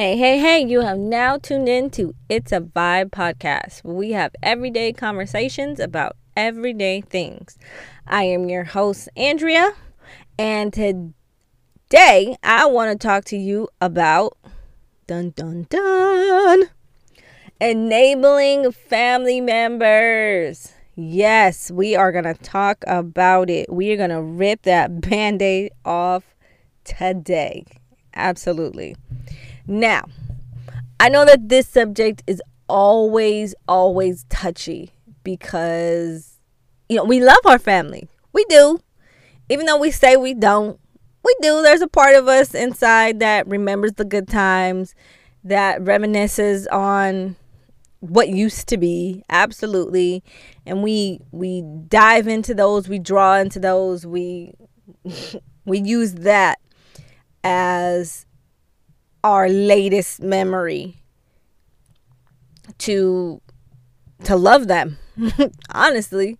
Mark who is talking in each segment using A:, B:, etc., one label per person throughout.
A: Hey, hey, hey, you have now tuned in to Issa Vibe podcast. We have everyday conversations about everyday things. I am your host, Andrea, and today I want to talk to you about dun dun dun enabling family members. Yes, we are going to talk about it. We are going to rip that band aid off today. Absolutely. Now, I know that this subject is always, always touchy because, you know, we love our family. We do. Even though we say we don't, we do. There's a part of us inside that remembers the good times, that reminisces on what used to be absolutely and we we dive into those we draw into those we we use that as our latest memory to to love them. Honestly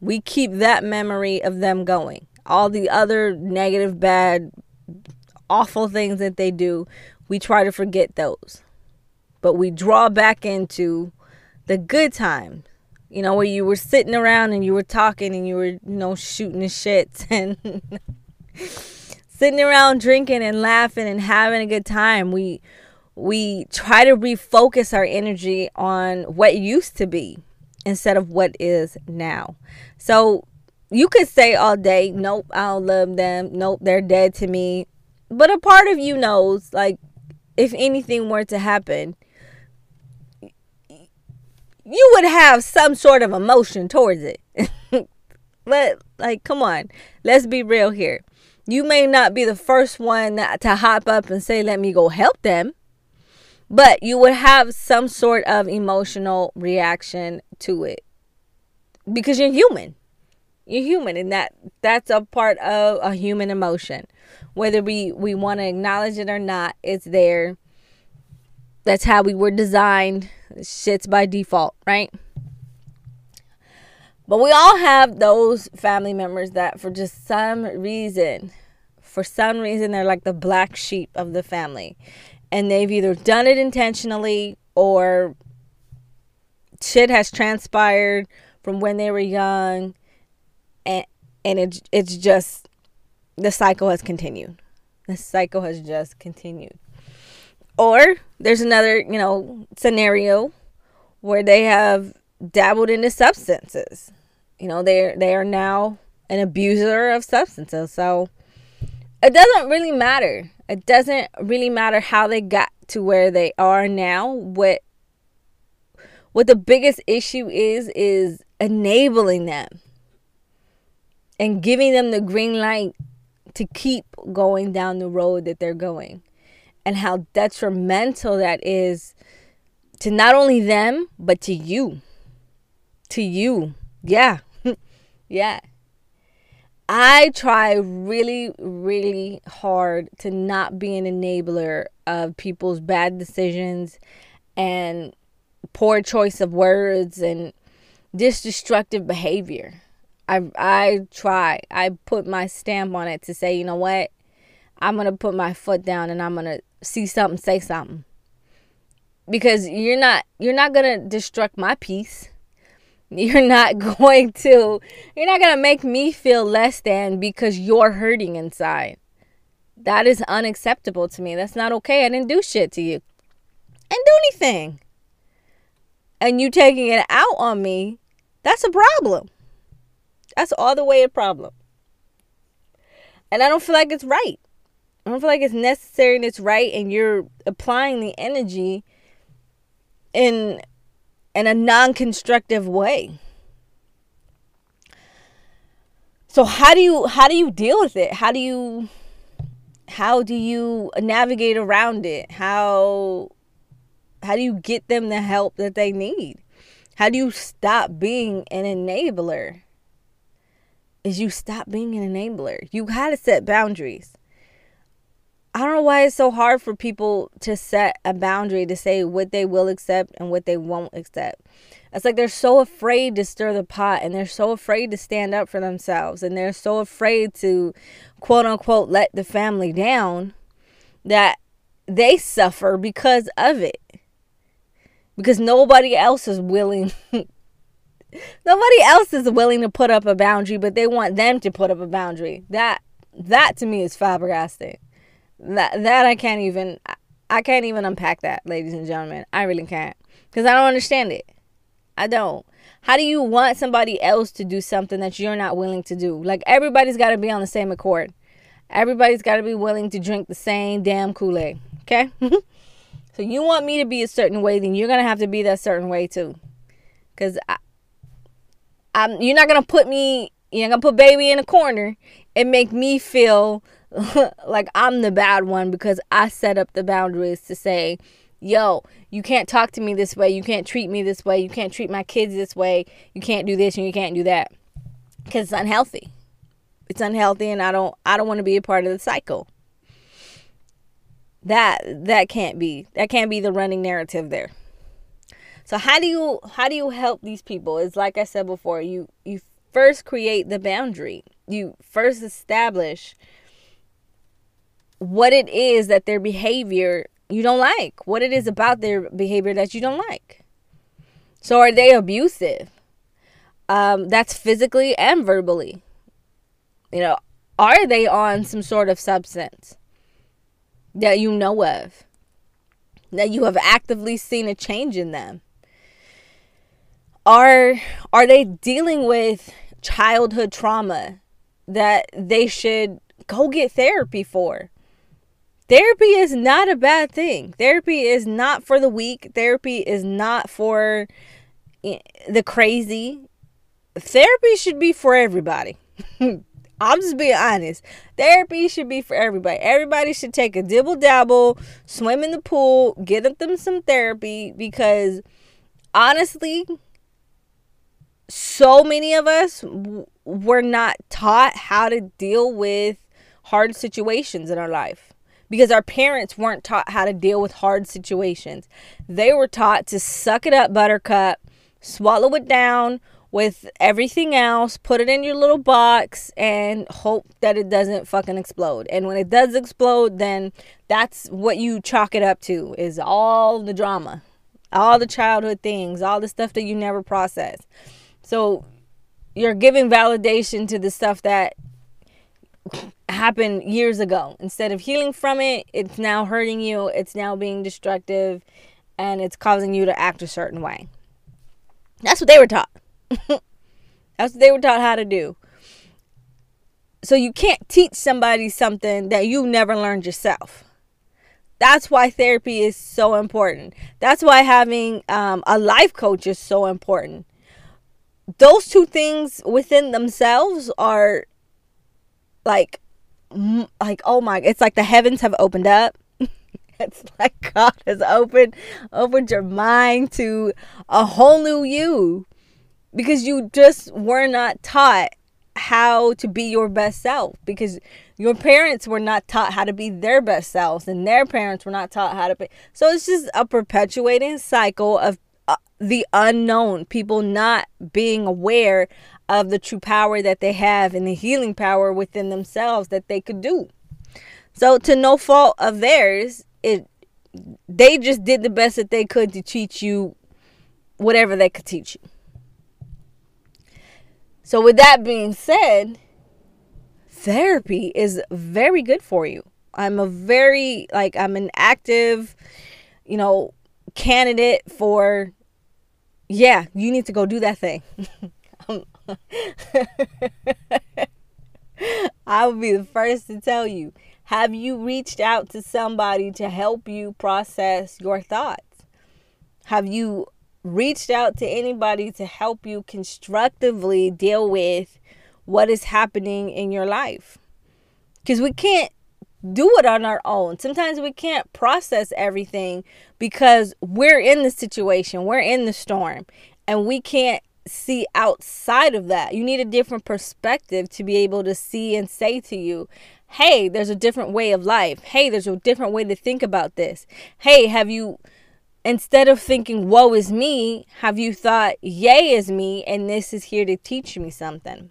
A: we keep that memory of them going. All the other negative bad awful things that they do we try to forget those. But we draw back into the good times you know where you were sitting around and you were talking and you were you know shooting the shit and sitting around drinking and laughing and having a good time. We we try to refocus our energy on what used to be instead of what is now. So you could say all day, nope, I don't love them. Nope, they're dead to me. But a part of you knows, like, if anything were to happen, you would have some sort of emotion towards it. but, like, come on, let's be real here you may not be the first one to hop up and say, let me go help them, but you would have some sort of emotional reaction to it because you're human. You're human, and that that's a part of a human emotion. Whether we, we want to acknowledge it or not, it's there. That's how we were designed. Shit's by default, right? But we all have those family members that, for just some reason, for some reason, they're like the black sheep of the family. And they've either done it intentionally or shit has transpired from when they were young. And, and it, it's just, the cycle has continued. The cycle has just continued. Or there's another, you know, scenario where they have dabbled into substances. You know, they they are now an abuser of substances. So it doesn't really matter. It doesn't really matter how they got to where they are now. What what the biggest issue is is enabling them and giving them the green light to keep going down the road that they're going and how detrimental that is to not only them but to you to you yeah yeah. I try really, really hard to not be an enabler of people's bad decisions and poor choice of words and this destructive behavior. I I try. I put my stamp on it to say, you know what? I'm going to put my foot down and I'm going to see something, say something. Because you're not you're not going to destruct my peace. You're not going to, you're not going to make me feel less than because you're hurting inside. That is unacceptable to me. That's not okay. I didn't do shit to you. I didn't do anything. And you taking it out on me, that's a problem. That's all the way a problem. And I don't feel like it's right. I don't feel like it's necessary and it's right, and you're applying the energy in in a non-constructive way. So how do you how do you deal with it? How do you how do you navigate around it? How how do you get them the help that they need? How do you stop being an enabler? Is you stop being an enabler. You got to set boundaries. I don't know why it's so hard for people to set a boundary to say what they will accept and what they won't accept. It's like they're so afraid to stir the pot and they're so afraid to stand up for themselves and they're so afraid to quote unquote let the family down that they suffer because of it. Because nobody else is willing nobody else is willing to put up a boundary, but they want them to put up a boundary. That that to me is flabbergasting. That that I can't even I can't even unpack that, ladies and gentlemen. I really can't. Because I don't understand it. I don't. How do you want somebody else to do something that you're not willing to do? Like everybody's got to be on the same accord. Everybody's got to be willing to drink the same damn Kool Aid. Okay? so you want me to be a certain way, then you're going to have to be that certain way too. Because I'm, you're not to put me, you're not to put baby in a corner and make me feel like I'm the bad one because I set up the boundaries to say, yo, you can't talk to me this way. You can't treat me this way. You can't treat my kids this way. You can't do this and you can't do that. Because it's unhealthy. It's unhealthy and I don't I don't want to be a part of the cycle. That that can't be. That can't be the running narrative there. So how do you how do you help these people? It's like I said before, you you first create the boundary. You first establish what it is that their behavior you don't like, what it is about their behavior that you don't like. So, are they abusive? Um, that's physically and verbally. You know, are they on some sort of substance that you know of? That you have actively seen a change in them? Are are they dealing with childhood trauma that they should go get therapy for? Therapy is not a bad thing. Therapy is not for the weak. Therapy is not for eh, the crazy. Therapy should be for everybody. I'm just being honest. Therapy should be for everybody. Everybody should take a dibble dabble, swim in the pool, get them some therapy because honestly, so many of us were not taught how to deal with hard situations in our life because our parents weren't taught how to deal with hard situations. They were taught to suck it up, buttercup, swallow it down with everything else, put it in your little box, and hope that it doesn't fucking explode. And when it does explode, then that's what you chalk it up to is all the drama, all the childhood things, all the stuff that you never process. So you're giving validation to the stuff that happened years ago. Instead of healing from it, it's now hurting you, it's now being destructive, and it's causing you to act a certain way. That's what they were taught. That's what they were taught how to do. So you can't teach somebody something that you never learned yourself. That's why therapy is so important. That's why having um, a life coach is so important. Those two things within themselves are like like oh my it's like the heavens have opened up. It's like god has opened opened your mind to a whole new you. Because you just were not taught how to be your best self. Because your parents were not taught how to be their best selves and their parents were not taught how to be so it's just a perpetuating cycle of uh, the unknown people not being aware of the true power that they have and the healing power within themselves that they could do. So to no fault of theirs, it they just did the best that they could to teach you whatever they could teach you. So with that being said, therapy is very good for you. I'm a very like I'm an active, you know, candidate for yeah, you need to go do that thing. I will be the first to tell you. Have you reached out to somebody to help you process your thoughts? Have you reached out to anybody to help you constructively deal with what is happening in your life? Because we can't do it on our own. Sometimes we can't process everything because we're in the situation, we're in the storm, and we can't see outside of that. You need a different perspective to be able to see and say to you, hey, there's a different way of life. Hey, there's a different way to think about this. Hey, have you, instead of thinking, woe is me, have you thought, yay is me, and this is here to teach me something?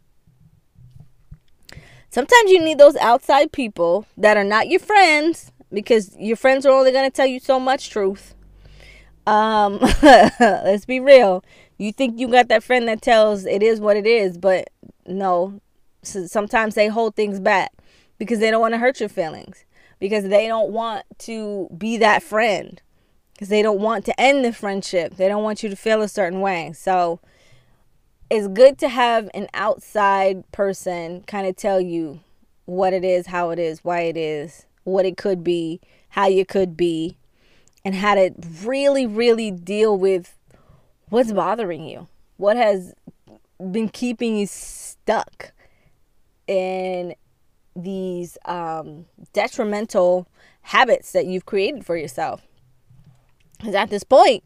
A: Sometimes you need those outside people that are not your friends, because your friends are only going to tell you so much truth. Um, let's be real. You think you got that friend that tells it is what it is, but no. So sometimes they hold things back because they don't want to hurt your feelings, because they don't want to be that friend, because they don't want to end the friendship. They don't want you to feel a certain way. So it's good to have an outside person kind of tell you what it is, how it is, why it is, what it could be, how you could be, and how to really, really deal with what's bothering you, what has been keeping you stuck in these um, detrimental habits that you've created for yourself. Because at this point,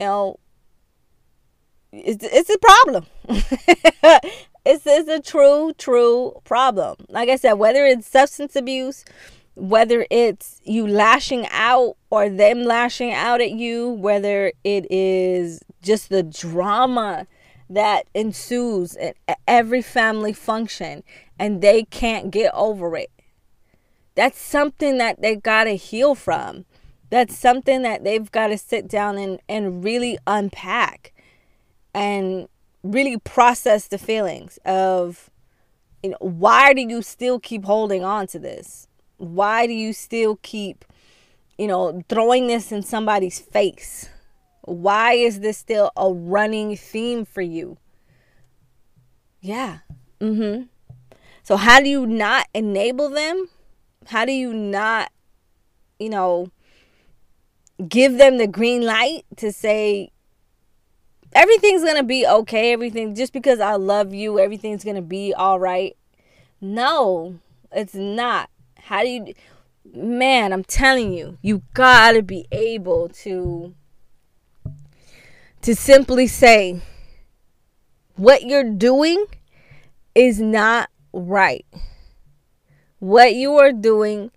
A: you know, it's, it's a problem. it's, it's a true, true problem. Like I said, whether it's substance abuse, whether it's you lashing out or them lashing out at you, whether it is just the drama that ensues at every family function and they can't get over it. That's something that they got to heal from. That's something that they've got to sit down and, and really unpack and really process the feelings of you know why do you still keep holding on to this why do you still keep you know throwing this in somebody's face why is this still a running theme for you yeah Mm mhm so how do you not enable them how do you not you know give them the green light to say everything's gonna be okay. Everything just because I love you, everything's gonna be all right. No, it's not. How do you, man? I'm telling you, you gotta be able to to simply say what you're doing is not right. What you are doing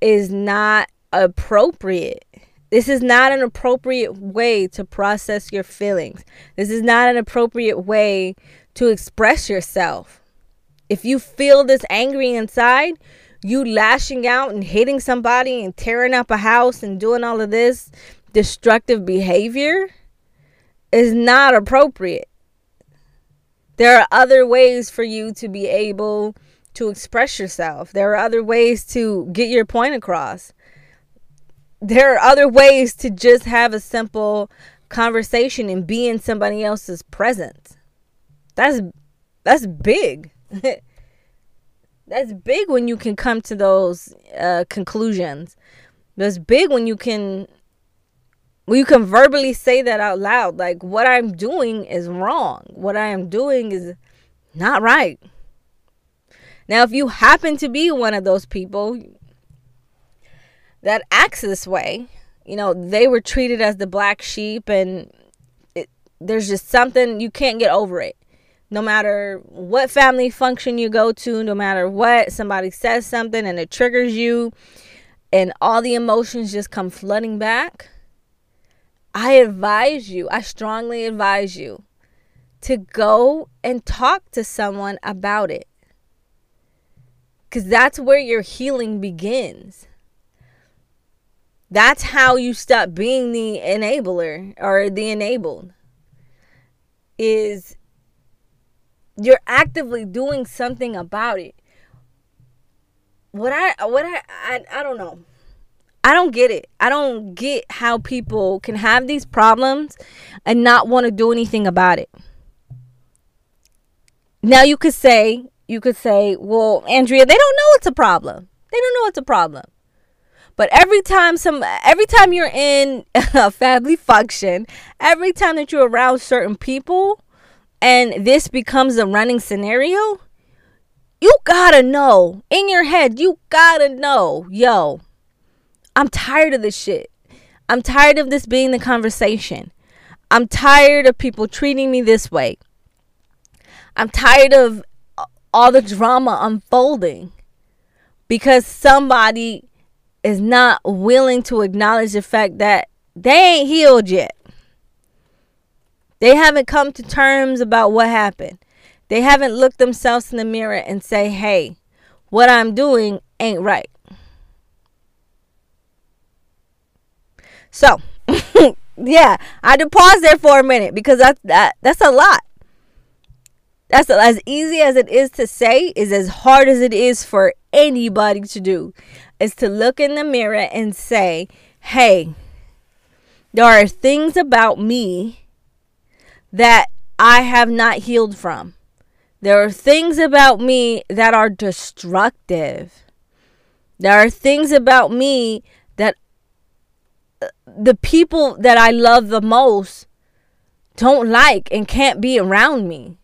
A: is not appropriate. This is not an appropriate way to process your feelings. This is not an appropriate way to express yourself. If you feel this angry inside, you lashing out and hitting somebody and tearing up a house and doing all of this destructive behavior is not appropriate. There are other ways for you to be able to express yourself. There are other ways to get your point across there are other ways to just have a simple conversation and be in somebody else's presence. That's that's big. that's big when you can come to those uh, conclusions. That's big when you can when you can verbally say that out loud. Like what I'm doing is wrong. What I am doing is not right. Now, if you happen to be one of those people, that acts this way. You know, they were treated as the black sheep, and it, there's just something you can't get over it. No matter what family function you go to, no matter what, somebody says something and it triggers you, and all the emotions just come flooding back. I advise you, I strongly advise you to go and talk to someone about it. Because that's where your healing begins. That's how you stop being the enabler or the enabled. Is you're actively doing something about it. What I what I I, I don't know. I don't get it. I don't get how people can have these problems and not want to do anything about it. Now you could say, you could say, well, Andrea, they don't know it's a problem. They don't know it's a problem. But every time some every time you're in a family function, every time that you're around certain people and this becomes a running scenario, you gotta know in your head, you gotta know, yo, I'm tired of this shit. I'm tired of this being the conversation. I'm tired of people treating me this way. I'm tired of all the drama unfolding because somebody is not willing to acknowledge the fact that they ain't healed yet. They haven't come to terms about what happened. They haven't looked themselves in the mirror and say, "Hey, what I'm doing ain't right." So, yeah, I had to pause there for a minute because that's that that's a lot. That's as easy as it is to say is as hard as it is for anybody to do. Is to look in the mirror and say, "Hey, there are things about me that I have not healed from. There are things about me that are destructive. There are things about me that uh, the people that I love the most don't like and can't be around me.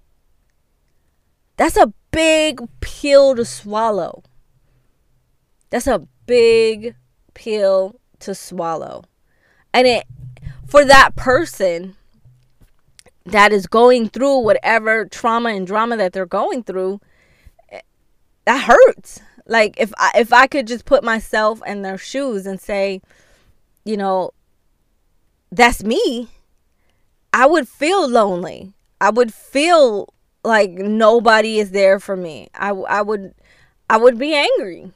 A: That's a big pill to swallow. That's a big pill to swallow. And it for that person that is going through whatever trauma and drama that they're going through, that hurts. Like if I, if I could just put myself in their shoes and say, you know, that's me, I would feel lonely. I would feel like nobody is there for me. I, I would I would be angry.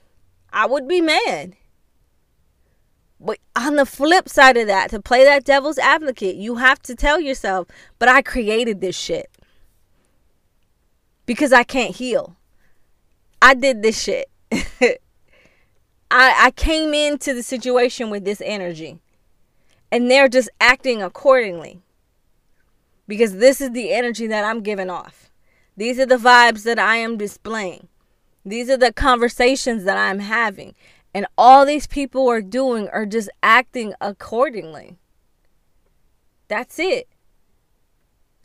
A: I would be mad. But on the flip side of that, to play that devil's advocate, you have to tell yourself, but I created this shit. Because I can't heal. I did this shit. I I came into the situation with this energy. And they're just acting accordingly. Because this is the energy that I'm giving off. These are the vibes that I am displaying. These are the conversations that I'm having. And all these people are doing are just acting accordingly. That's it.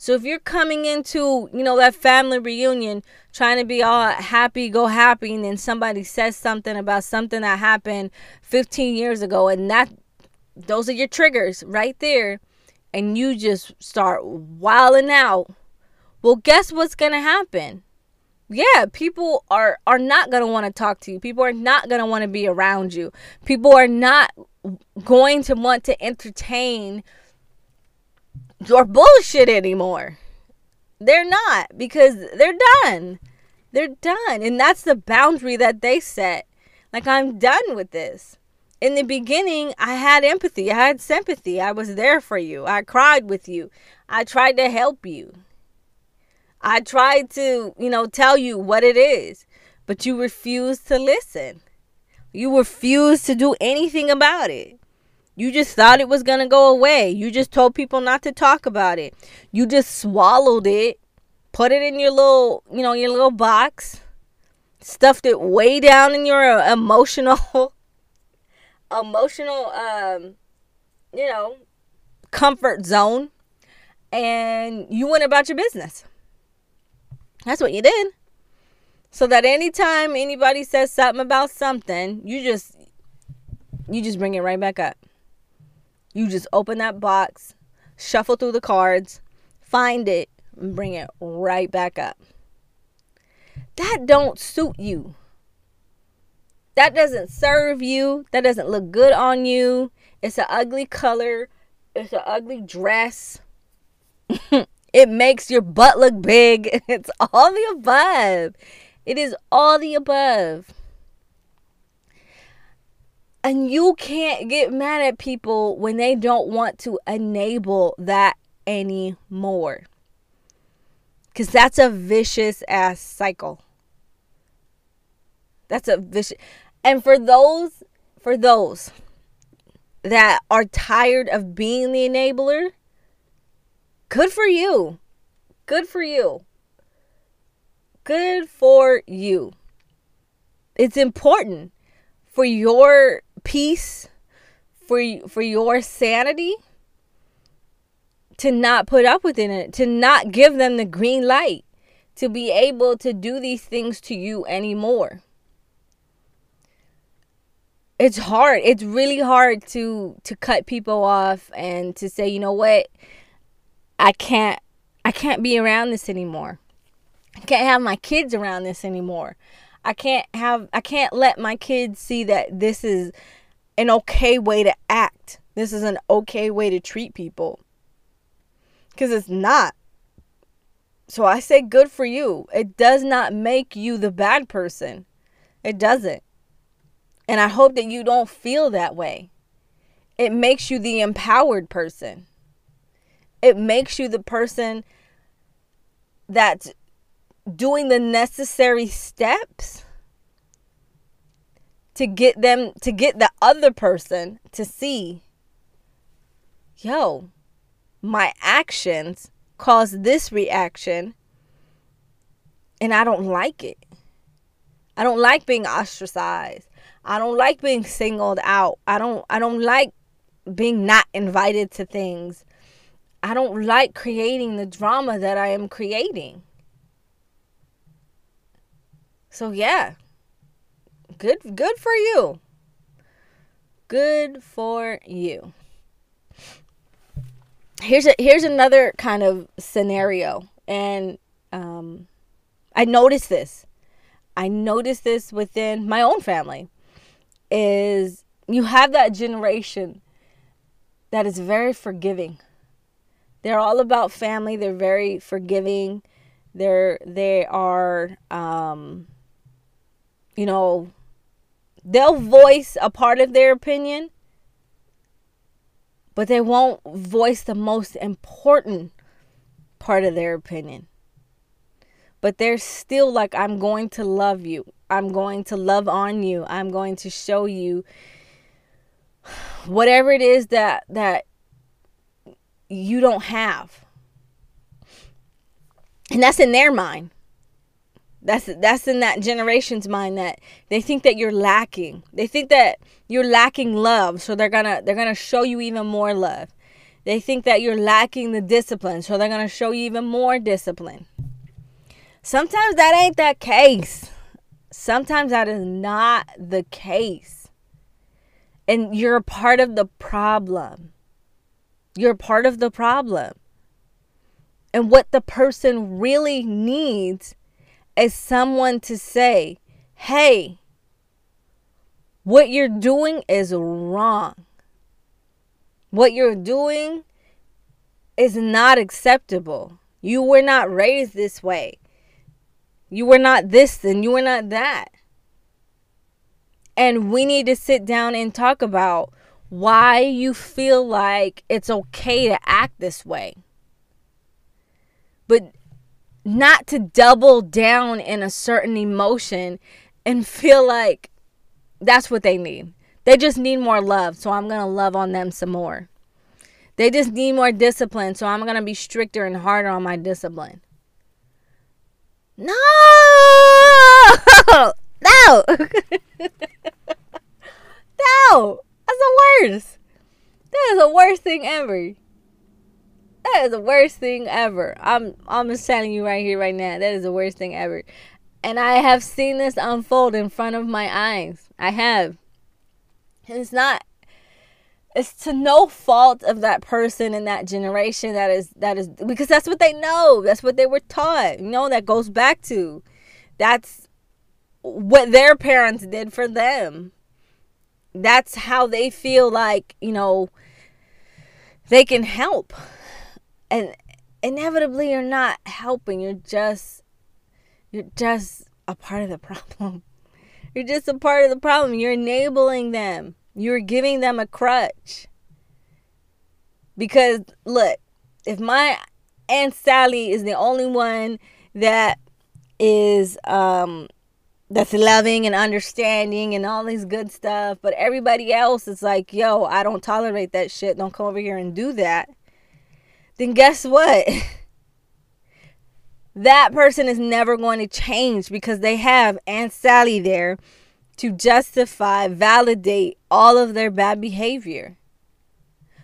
A: So if you're coming into, you know, that family reunion trying to be all happy, go happy, and then somebody says something about something that happened 15 years ago, and that those are your triggers right there, and you just start wilding out, well, guess what's gonna happen? Yeah people are are not going to want to talk to you. People are not going to want to be around you. People are not going to want to entertain your bullshit anymore. They're not because they're done. They're done and that's the boundary that they set. Like i'm done with this. In the beginning i had empathy. I had sympathy. I was there for you. I cried with you. I tried to help you I tried to, you know, tell you what it is, but you refused to listen. You refused to do anything about it. You just thought it was going to go away. You just told people not to talk about it. You just swallowed it, put it in your little, you know, your little box, stuffed it way down in your emotional emotional um you know, comfort zone and you went about your business. That's what you did. So that anytime anybody says something about something, you just you just bring it right back up. You just open that box, shuffle through the cards, find it, and bring it right back up. That don't suit you. That doesn't serve you. That doesn't look good on you. It's an ugly color. It's an ugly dress. It makes your butt look big. It's all the above. It is all the above. And you can't get mad at people when they don't want to enable that anymore. Because that's a vicious ass cycle. That's a vicious. And for those, for those that are tired of being the enabler, Good for you. Good for you. Good for you. It's important for your peace, for for your sanity to not put up with it, to not give them the green light to be able to do these things to you anymore. It's hard. It's really hard to to cut people off and to say, "You know what? I can't I can't be around this anymore. I can't have my kids around this anymore. I can't have I can't let my kids see that this is an okay way to act. This is an okay way to treat people. Cuz it's not. So I say good for you. It does not make you the bad person. It doesn't. And I hope that you don't feel that way. It makes you the empowered person. It makes you the person that's doing the necessary steps to get them to get the other person to see yo my actions cause this reaction and I don't like it. I don't like being ostracized. I don't like being singled out. I don't I don't like being not invited to things. I don't like creating the drama that I am creating. So yeah. Good good for you. Good for you. Here's a here's another kind of scenario and um I noticed this. I noticed this within my own family. Is you have that generation that is very forgiving. They're all about family. They're very forgiving. They're they are um you know they'll voice a part of their opinion but they won't voice the most important part of their opinion but they're still like, I'm going to love you. I'm going to love on you. I'm going to show you whatever it is that that you don't have. And that's in their mind. That's that's in that generation's mind that they think that you're lacking. They think that you're lacking love, so they're gonna they're gonna show you even more love. They think that you're lacking the discipline, so they're gonna show you even more discipline. Sometimes that ain't that case. Sometimes that is not the case. And you're a part of the problem. You're part of the problem. And what the person really needs is someone to say, hey, what you're doing is wrong. What you're doing is not acceptable. You were not raised this way. You were not this and you were not that. And we need to sit down and talk about why you feel like it's okay to act this way. But not to double down in a certain emotion and feel like that's what they need. They just need more love, so I'm going to love on them some more. They just need more discipline, so I'm going to be stricter and harder on my discipline. No! No! no! That's the worst. That is the worst thing ever. That is the worst thing ever. I'm I'm just telling you right here, right now. That is the worst thing ever. And I have seen this unfold in front of my eyes. I have. It's not it's to no fault of that person in that generation that is that is because that's what they know that's what they were taught you know that goes back to that's what their parents did for them that's how they feel like you know they can help. And inevitably you're not helping. You're just you're just a part of the problem. You're just a part of the problem. You're enabling them. You're giving them a crutch. Because look, if my Aunt Sally is the only one that is um that's loving and understanding and all these good stuff, but everybody else is like, yo, I don't tolerate that shit. Don't come over here and do that. Then guess what? that person is never going to change because they have Aunt Sally there to justify, validate all of their bad behavior.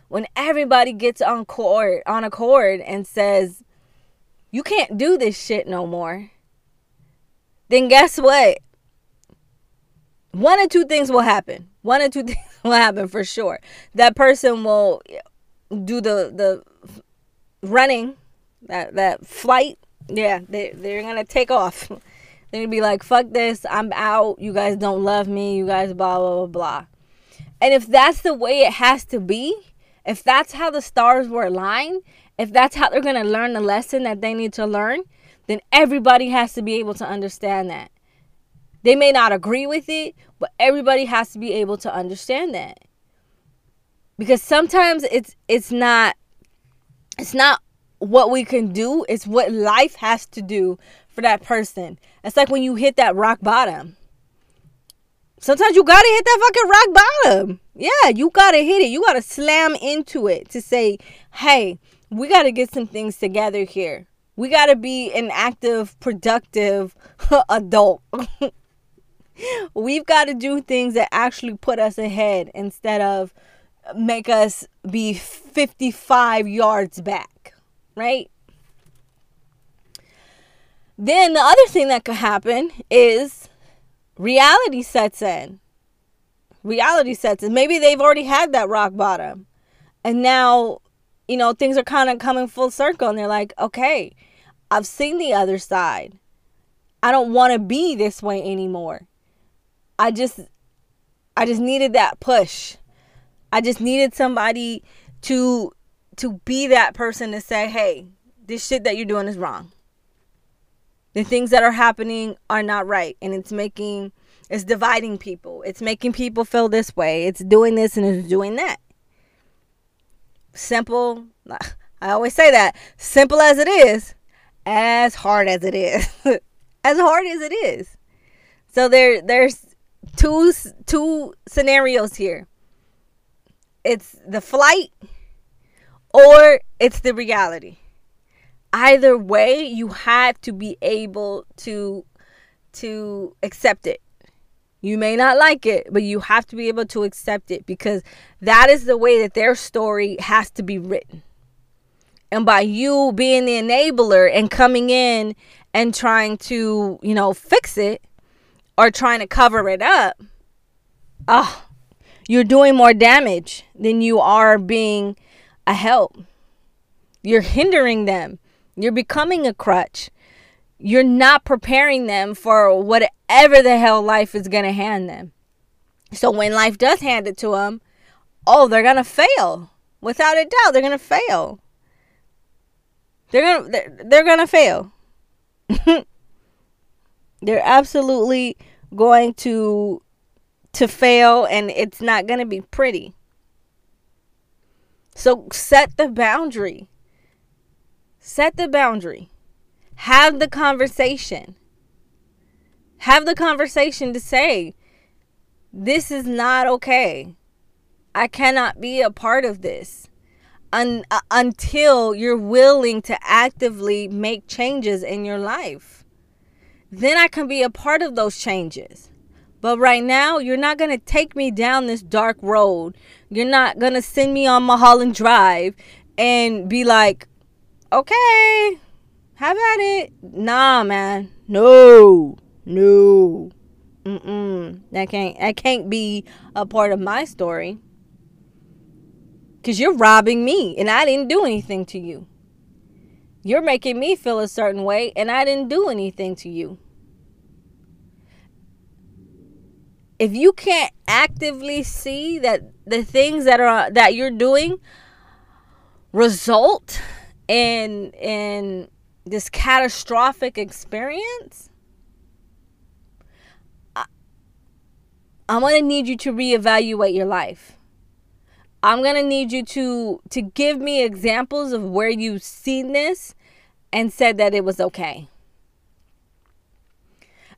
A: When everybody gets on court, on accord and says, "You can't do this shit no more." Then guess what? One or two things will happen. One or two things will happen for sure. That person will do the the running, that that flight. Yeah, they they're gonna take off. they're gonna be like, fuck this, I'm out, you guys don't love me, you guys blah, blah, blah, blah. And if that's the way it has to be, if that's how the stars were aligned, if that's how they're to learn the lesson that they need to learn, then everybody has to be able to understand that. They may not agree with it, but everybody has to be able to understand that. because sometimes it's it's not it's not what we can do, it's what life has to do for that person. It's like when you hit that rock bottom. Sometimes you gotta hit that fucking rock bottom. Yeah, you gotta hit it. You gotta slam into it to say, hey, we gotta get some things together here. We gotta be an active, productive adult. We've got to do things that actually put us ahead instead of make us be 55 yards back, right? Then the other thing that could happen is reality sets in. Reality sets in. Maybe they've already had that rock bottom. And now, you know, things are kind of coming full circle and they're like, okay, I've seen the other side. I don't want to be this way anymore. I just I just needed that push. I just needed somebody to to be that person to say, "Hey, this shit that you're doing is wrong." The things that are happening are not right and it's making it's dividing people. It's making people feel this way. It's doing this and it's doing that. Simple. I always say that. Simple as it is, as hard as it is. as hard as it is. So there there's two two scenarios here. It's the flight or it's the reality either way you have to be able to to accept it you may not like it but you have to be able to accept it because that is the way that their story has to be written and by you being the enabler and coming in and trying to you know fix it or trying to cover it up oh you're doing more damage than you are being a help you're hindering them you're becoming a crutch. You're not preparing them for whatever the hell life is going to hand them. So when life does hand it to them, oh, they're going to fail. Without a doubt, they're going to fail. They're to they're, they're to fail. they're absolutely going to to fail and it's not going to be pretty. So set the boundary. Set the boundary. Have the conversation. Have the conversation to say, this is not okay. I cannot be a part of this Un- uh, until you're willing to actively make changes in your life. Then I can be a part of those changes. But right now, you're not going to take me down this dark road. You're not going to send me on Mulholland Drive and be like, okay, have at it. Nah, man. No. No. Mm-mm. That can't that can't be a part of my story. Cause you're robbing me and I didn't do anything to you. You're making me feel a certain way and I didn't do anything to you. If you can't actively see that the things that are that you're doing result in in this catastrophic experience I, i'm going to need you to reevaluate your life i'm going to need you to to give me examples of where you've seen this and said that it was okay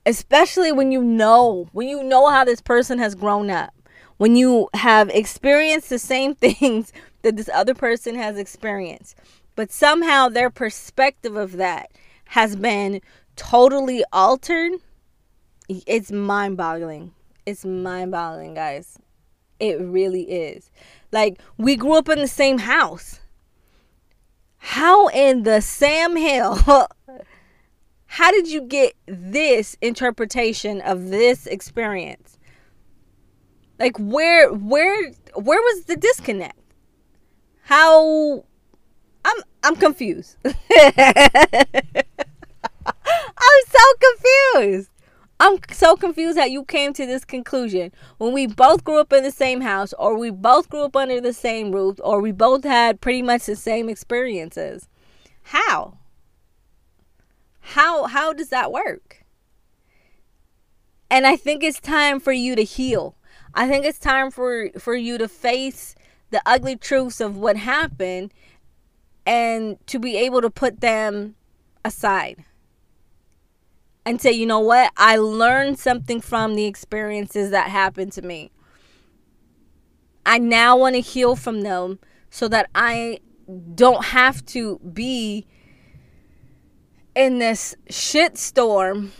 A: especially when you know when you know how this person has grown up when you have experienced the same things that this other person has experienced but somehow their perspective of that has been totally altered. It's mind boggling. It's mind boggling, guys. It really is. Like, we grew up in the same house. How in the Sam Hill? how did you get this interpretation of this experience? Like where where where was the disconnect? How I'm I'm confused. I'm so confused. I'm so confused how you came to this conclusion when we both grew up in the same house, or we both grew up under the same roof, or we both had pretty much the same experiences. How? How how does that work? And I think it's time for you to heal. I think it's time for for you to face the ugly truths of what happened and to be able to put them aside and say, you know what? I learned something from the experiences that happened to me. I now want to heal from them so that I don't have to be in this shitstorm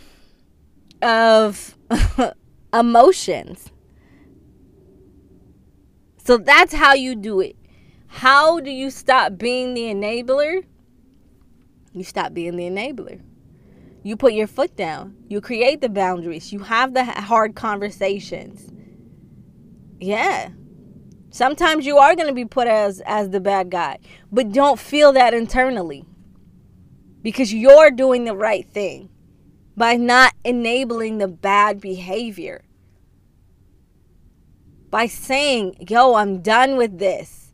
A: of emotions. So that's how you do it. How do you stop being the enabler? You stop being the enabler. You put your foot down. You create the boundaries. You have the hard conversations. Yeah. Sometimes you are going to be put as as the bad guy, but don't feel that internally. Because you're doing the right thing by not enabling the bad behavior. By saying, "Yo, I'm done with this.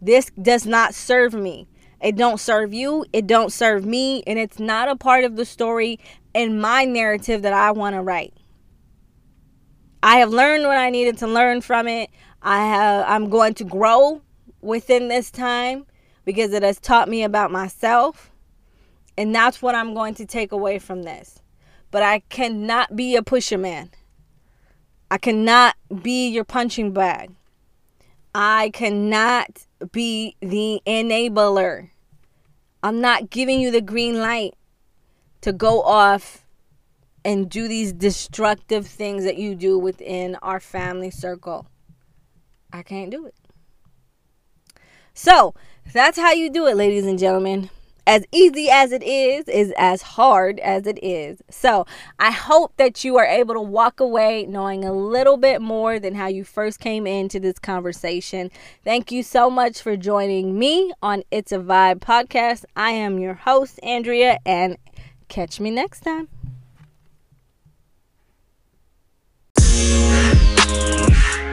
A: This does not serve me. It don't serve you, it don't serve me, and it's not a part of the story in my narrative that I want to write. I have learned what I needed to learn from it. I have I'm going to grow within this time because it has taught me about myself. And that's what I'm going to take away from this. But I cannot be a pusher man. I cannot be your punching bag. I cannot be the enabler. I'm not giving you the green light to go off and do these destructive things that you do within our family circle. I can't do it. So, that's how you do it, ladies and gentlemen as easy as it is, is as hard as it is. So I hope that you are able to walk away knowing a little bit more than how you first came into this conversation. Thank you so much for joining me on Issa Vibe podcast. I am your host, Andrea, and catch me next time.